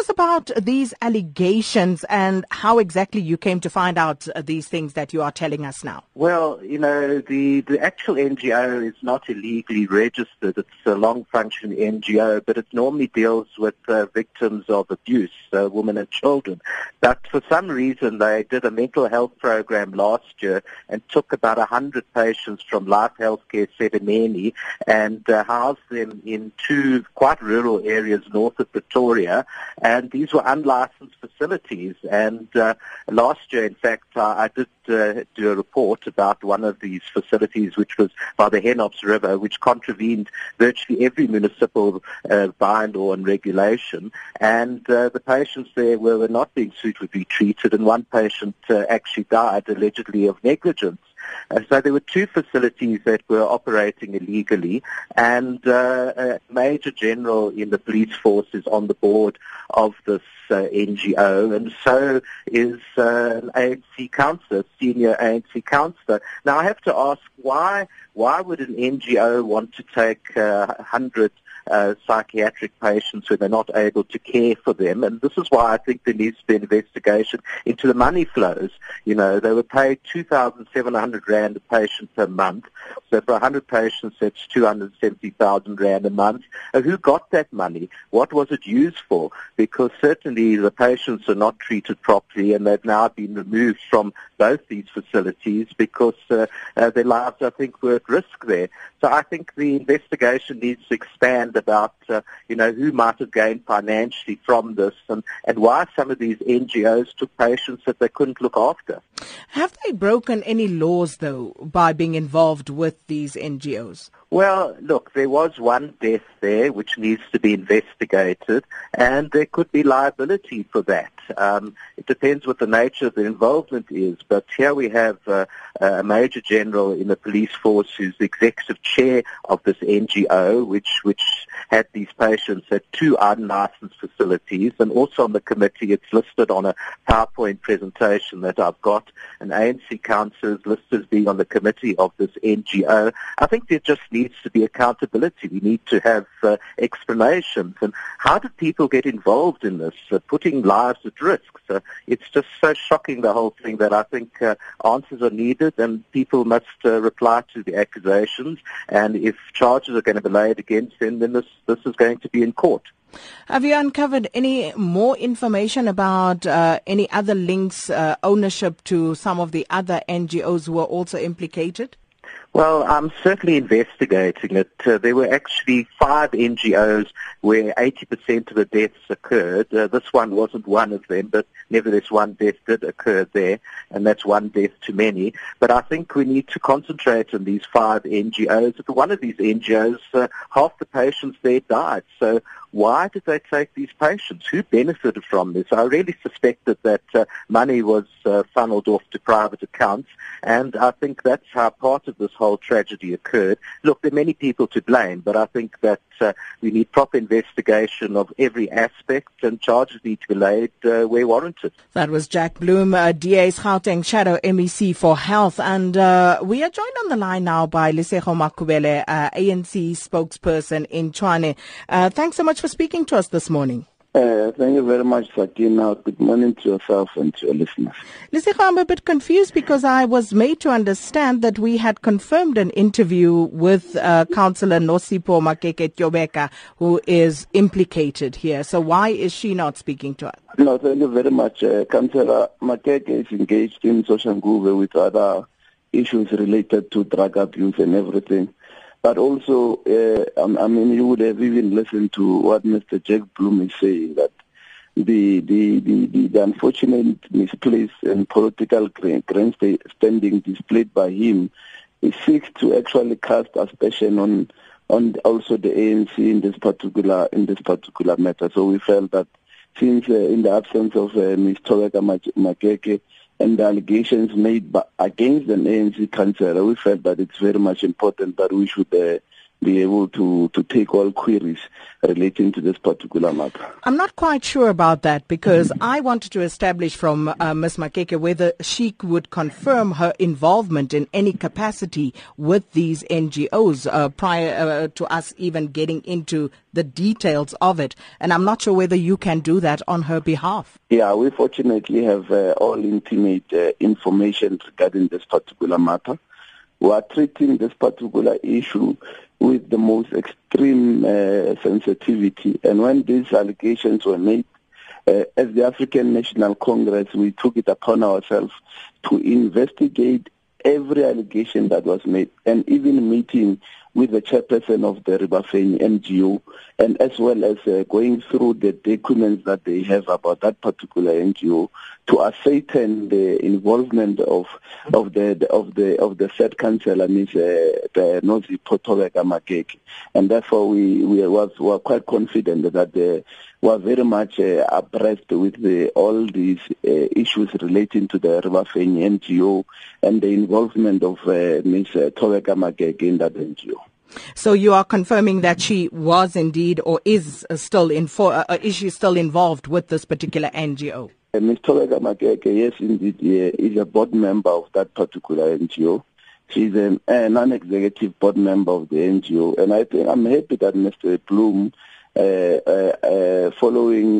us about these allegations and how exactly you came to find out uh, these things that you are telling us now. Well, you know, the, the actual NGO is not illegally registered. It's a long-function NGO, but it normally deals with uh, victims of abuse, uh, women and children. But for some reason, they did a mental health program last year and took about 100 patients from Life Healthcare Esidimeni and uh, housed them in two quite rural areas north of Pretoria. And these were unlicensed facilities. And uh, last year, in fact, I, I did uh, do a report about one of these facilities, which was by the Hennops River, which contravened virtually every municipal uh, bylaw and regulation. And uh, the patients there were, were not being suitably treated, and one patient uh, actually died allegedly of negligence. So there were two facilities that were operating illegally, and uh, a major general in the police force is on the board of this uh, NGO, and so is uh, an ANC councillor, senior ANC councillor. Now I have to ask, why why would an NGO want to take uh, 100 uh, psychiatric patients when they're not able to care for them. And this is why I think there needs to be an investigation into the money flows. You know, they were paid 2,700 Rand a patient per month. So for 100 patients, that's 270,000 Rand a month. And who got that money? What was it used for? Because certainly the patients are not treated properly and they've now been removed from both these facilities because uh, uh, their lives, I think, were at risk there. So I think the investigation needs to expand about, uh, you know, who might have gained financially from this and, and why some of these NGOs took patients that they couldn't look after. Have they broken any laws, though, by being involved with these NGOs? Well, look, there was one death there which needs to be investigated, and there could be liability for that. Um, it depends what the nature of the involvement is, but here we have uh, a major general in the police force who's the executive chair of this NGO, which which had these patients at two unlicensed facilities, and also on the committee, it's listed on a PowerPoint presentation that I've got, an ANC councillor is listed as being on the committee of this NGO. I think there just needs to be accountability. We need to have uh, explanations. And how did people get involved in this, uh, putting lives at risk? So it's just so shocking, the whole thing, that I think uh, answers are needed and people must uh, reply to the accusations. And if charges are going to be laid against them, then this, this is going to be in court. Have you uncovered any more information about uh, any other links, uh, ownership to some of the other NGOs who were also implicated? Well, I'm certainly investigating it. Uh, there were actually five NGOs where 80% of the deaths occurred. Uh, this one wasn't one of them, but nevertheless one death did occur there, and that's one death too many. But I think we need to concentrate on these five NGOs. One of these NGOs, uh, half the patients there died. So why did they take these patients? Who benefited from this? I really suspected that uh, money was uh, funneled off to private accounts, and I think that's how part of this whole tragedy occurred. Look, there are many people to blame, but I think that uh, we need proper investigation of every aspect, and charges need to be laid uh, where warranted. That was Jack Bloom, uh, DA's Gauteng Shadow MEC for Health, and uh, we are joined on the line now by Lesego Makubele, ANC spokesperson in Tshwane. Uh, thanks so much for speaking to us this morning. Uh, thank you very much, Sakina. Good morning to yourself and to your listeners. Lesego, I'm a bit confused because I was made to understand that we had confirmed an interview with uh, Councillor Nosipho Makeke Tyobeka, who is implicated here. So why is she not speaking to us? No, thank you very much. Uh, Councillor Makeke is engaged in social Soshanguve with other issues related to drug abuse and everything. But also, uh, I mean, you would have even listened to what Mr. Jack Bloom is saying, that the, the, the, the, the unfortunate misplaced and political grandstanding displayed by him seeks to actually cast aspersion on on also the ANC in this particular in this particular matter. So we felt that since uh, in the absence of uh, Ms. Tyobeka Makeke, and the allegations made by, against an ANC councillor, we felt that it's very much important that we should uh, be able to, to take all queries relating to this particular matter. I'm not quite sure about that because mm-hmm. I wanted to establish from uh, Ms. Makeke whether she would confirm her involvement in any capacity with these NGOs uh, prior uh, to us even getting into the details of it. And I'm not sure whether you can do that on her behalf. Yeah, we fortunately have uh, all intimate uh, information regarding this particular matter. We are treating this particular issue with the most extreme uh, sensitivity. And when these allegations were made, uh, as the African National Congress, we took it upon ourselves to investigate every allegation that was made and even meeting with the chairperson of the Re-Bafenyi NGO and as well as uh, going through the documents that they have about that particular NGO to ascertain the involvement of of the of the of the said councillor Ms. Uh, Nosipho Tyobeka Makeke and therefore we we was were quite confident that the were very much uh, abreast with the, all these uh, issues relating to the Re-Bafenyi NGO and the involvement of uh, Ms. Tyobeka Makeke in that NGO. So you are confirming that she was indeed or is still in for, uh, is she still involved with this particular NGO? Uh, Ms. Tyobeka Makeke, yes, indeed, yeah, is a board member of that particular NGO. She's an, a non-executive board member of the NGO, and I think I'm happy that Mr. Uh, uh, uh, following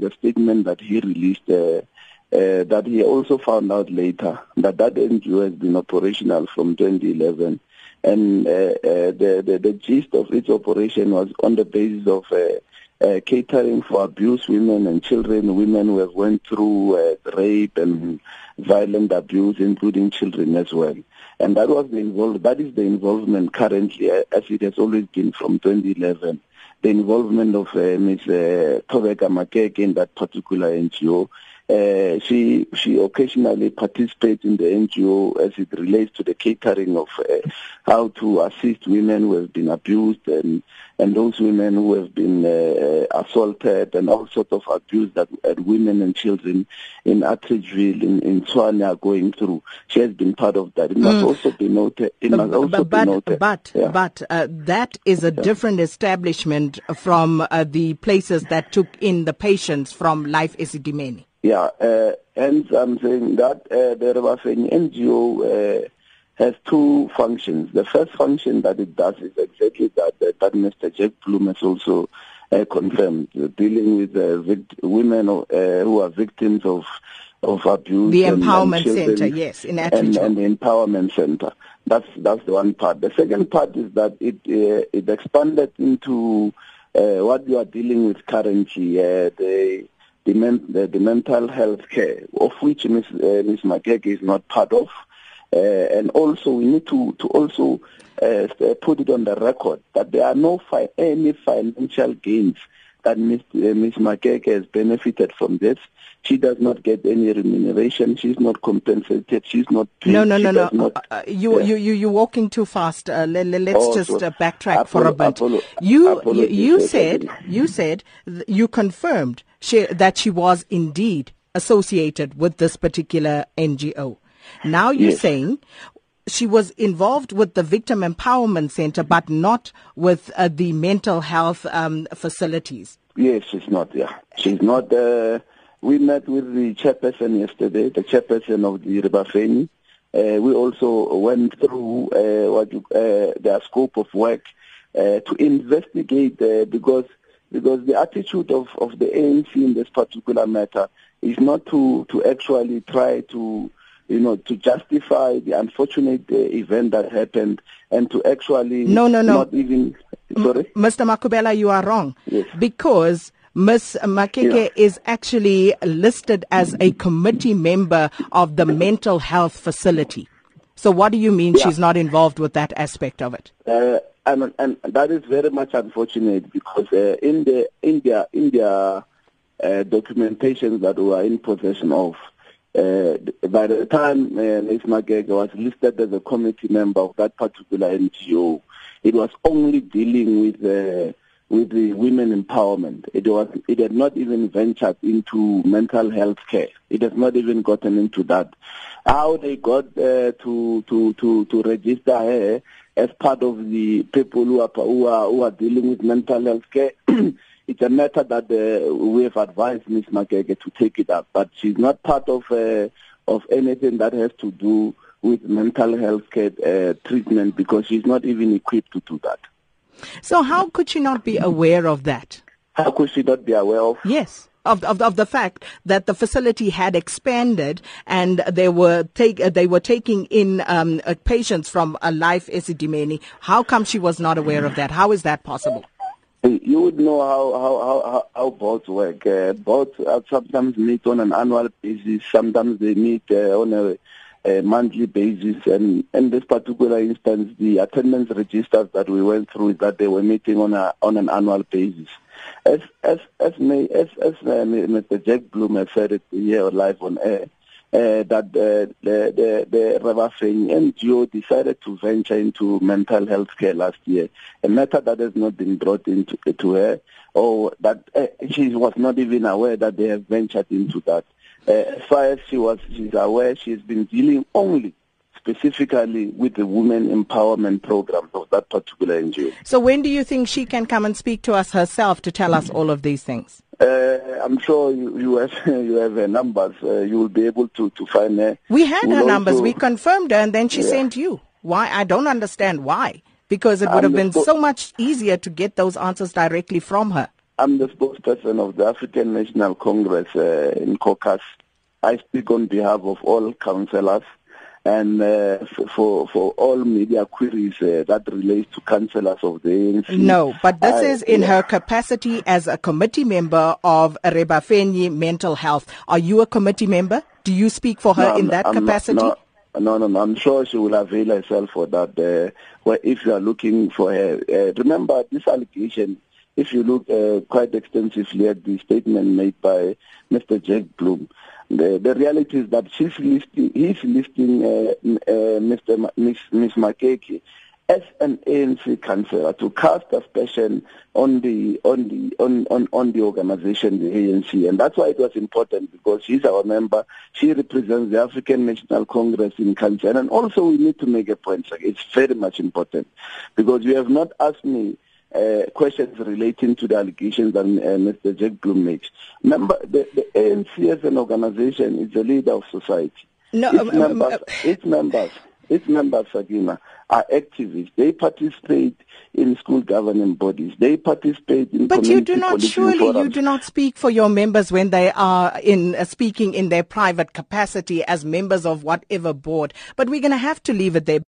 the statement that he released, that he also found out later that that NGO has been operational from 2011 and uh, uh, the, the, the gist of its operation was on the basis of uh, uh, catering for abused women and children, women who have went through uh, rape and violent abuse, including children as well. And that was the involved. That is the involvement currently, as it has always been from 2011 the involvement of uh, Ms. Uh, Tyobeka Makeke in that particular NGO. Uh, she she occasionally participates in the NGO as it relates to the catering of uh, how to assist women who have been abused and and those women who have been uh, assaulted and all sorts of abuse that women and children in Atteridgeville, in, in Tshwane are going through. She has been part of that. It must mm. also be noted. It must but, also but, be noted. But, yeah. but uh, that is a yeah. different establishment from uh, the places that took in the patients from Life Esidimeni. Yeah, uh, and I'm saying that uh, the Re-Bafenyi NGO uh, has two functions. The first function that it does is exactly that, that, that Mr. Jack Bloom has also uh, confirmed, uh, dealing with uh, vict- women uh, who are victims of of abuse. The empowerment center, yes, in and, and, the empowerment center. That's that's the one part. The second part is that it uh, it expanded into uh, what you are dealing with currently. the the, men- the, the mental health care, of which Ms. Uh, Ms. Makeke is not part of. Uh, and also we need to, to also uh, put it on the record that there are no fi- any financial gains that Ms. Uh, Ms. Makeke has benefited from this. She does not get any remuneration. She's not compensated. She's not paid. No, no, no, no. Not, uh, uh, you, yeah. you, you, you're walking too fast. Uh, let, us oh, just uh, backtrack apolo- for a bit. Apolo- you, you, you said, you said, you confirmed she, that she was indeed associated with this particular NGO. Now you're yes. saying she was involved with the Victim Empowerment Center, but not with uh, the mental health um, facilities. Yes, she's not. Yeah, she's not. Uh, we met with the chairperson yesterday, the chairperson of the Re-Bafenyi. Uh, we also went through uh, what you, uh, their scope of work uh, to investigate because because the attitude of, of the ANC in this particular matter is not to, to actually try to you know, to justify the unfortunate uh, event that happened and to actually no, no, no. not even sorry, Mr. Makubela, you are wrong. Yes. Because Ms. Makeke yeah. is actually listed as a committee member of the mental health facility. So, what do you mean yeah. she's not involved with that aspect of it? Uh, and, and that is very much unfortunate because uh, in the in their in their uh, documentation that we are in possession of, uh, by the time uh. Makeke was listed as a committee member of that particular NGO, it was only dealing with uh, with the women empowerment. It was it had not even ventured into mental health care. It has not even gotten into that. How they got uh, to to to to register her as part of the people who are who are, who are dealing with mental health care. it's a matter that uh, we have advised Ms. Makeke to take it up, but she's not part of uh, of anything that has to do with mental health care uh, treatment because she's not even equipped to do that. So how could she not be aware of that? How could she not be aware of? Yes. Of, of, of the fact that the facility had expanded and they were take they were taking in um, uh, patients from a life Esidimeni. How come she was not aware of that? How is that possible? You would know how how how, how boards work. Uh, boards sometimes meet on an annual basis. Sometimes they meet uh, on a a monthly basis. And in this particular instance, the attendance registers that we went through that they were meeting on a on an annual basis. As as as may, as, as uh, Mr. Jack Bloom has said it here live on air. Uh, that the the the Re-Bafenyi NGO decided to venture into mental health care last year, a matter that has not been brought into to her, or that uh, she was not even aware that they have ventured into that. Uh, as far as she was, she's aware, she's been dealing only specifically with the women empowerment programs of that particular NGO. So when do you think she can come and speak to us herself to tell us all of these things? Uh, I'm sure you, you have you have her numbers. Uh, you will be able to, to find her. We had we'll her numbers. We confirmed her, and then she yeah. sent you. Why? I don't understand why. Because it would I'm have been so much easier to get those answers directly from her. I'm the spokesperson of the African National Congress uh, in caucus. I speak on behalf of all councillors and uh, for for all media queries uh, that relates to councillors of the ANC. No, but this is in yeah. her capacity as a committee member of Rebafenyi Mental Health. Are you a committee member? Do you speak for her no, in that I'm capacity? Not, no, no, no, I'm sure she will avail herself for that. Uh, where if you are looking for her, uh, remember this allegation if you look uh, quite extensively at the statement made by Mr. Jack Bloom, the, the reality is that she's listing, he's listing uh, uh, Mr. Ma, Ms. Ms. Makeke as an ANC councillor to cast aspersion on the on the on, on, on the organization, the ANC, and that's why it was important because she's our member. She represents the African National Congress in Council, and also we need to make a point. It's very much important because you have not asked me uh, questions relating to the allegations that uh, Mr. Jack Bloom makes. Remember, the, the ANC as an organization is the leader of society. No, its, um, um members, um, its members, its members, Sakina, are activists. They participate in school governing bodies. They participate in. But you do not surely forums. you do not speak for your members when they are in uh, speaking in their private capacity as members of whatever board. But we're going to have to leave it there.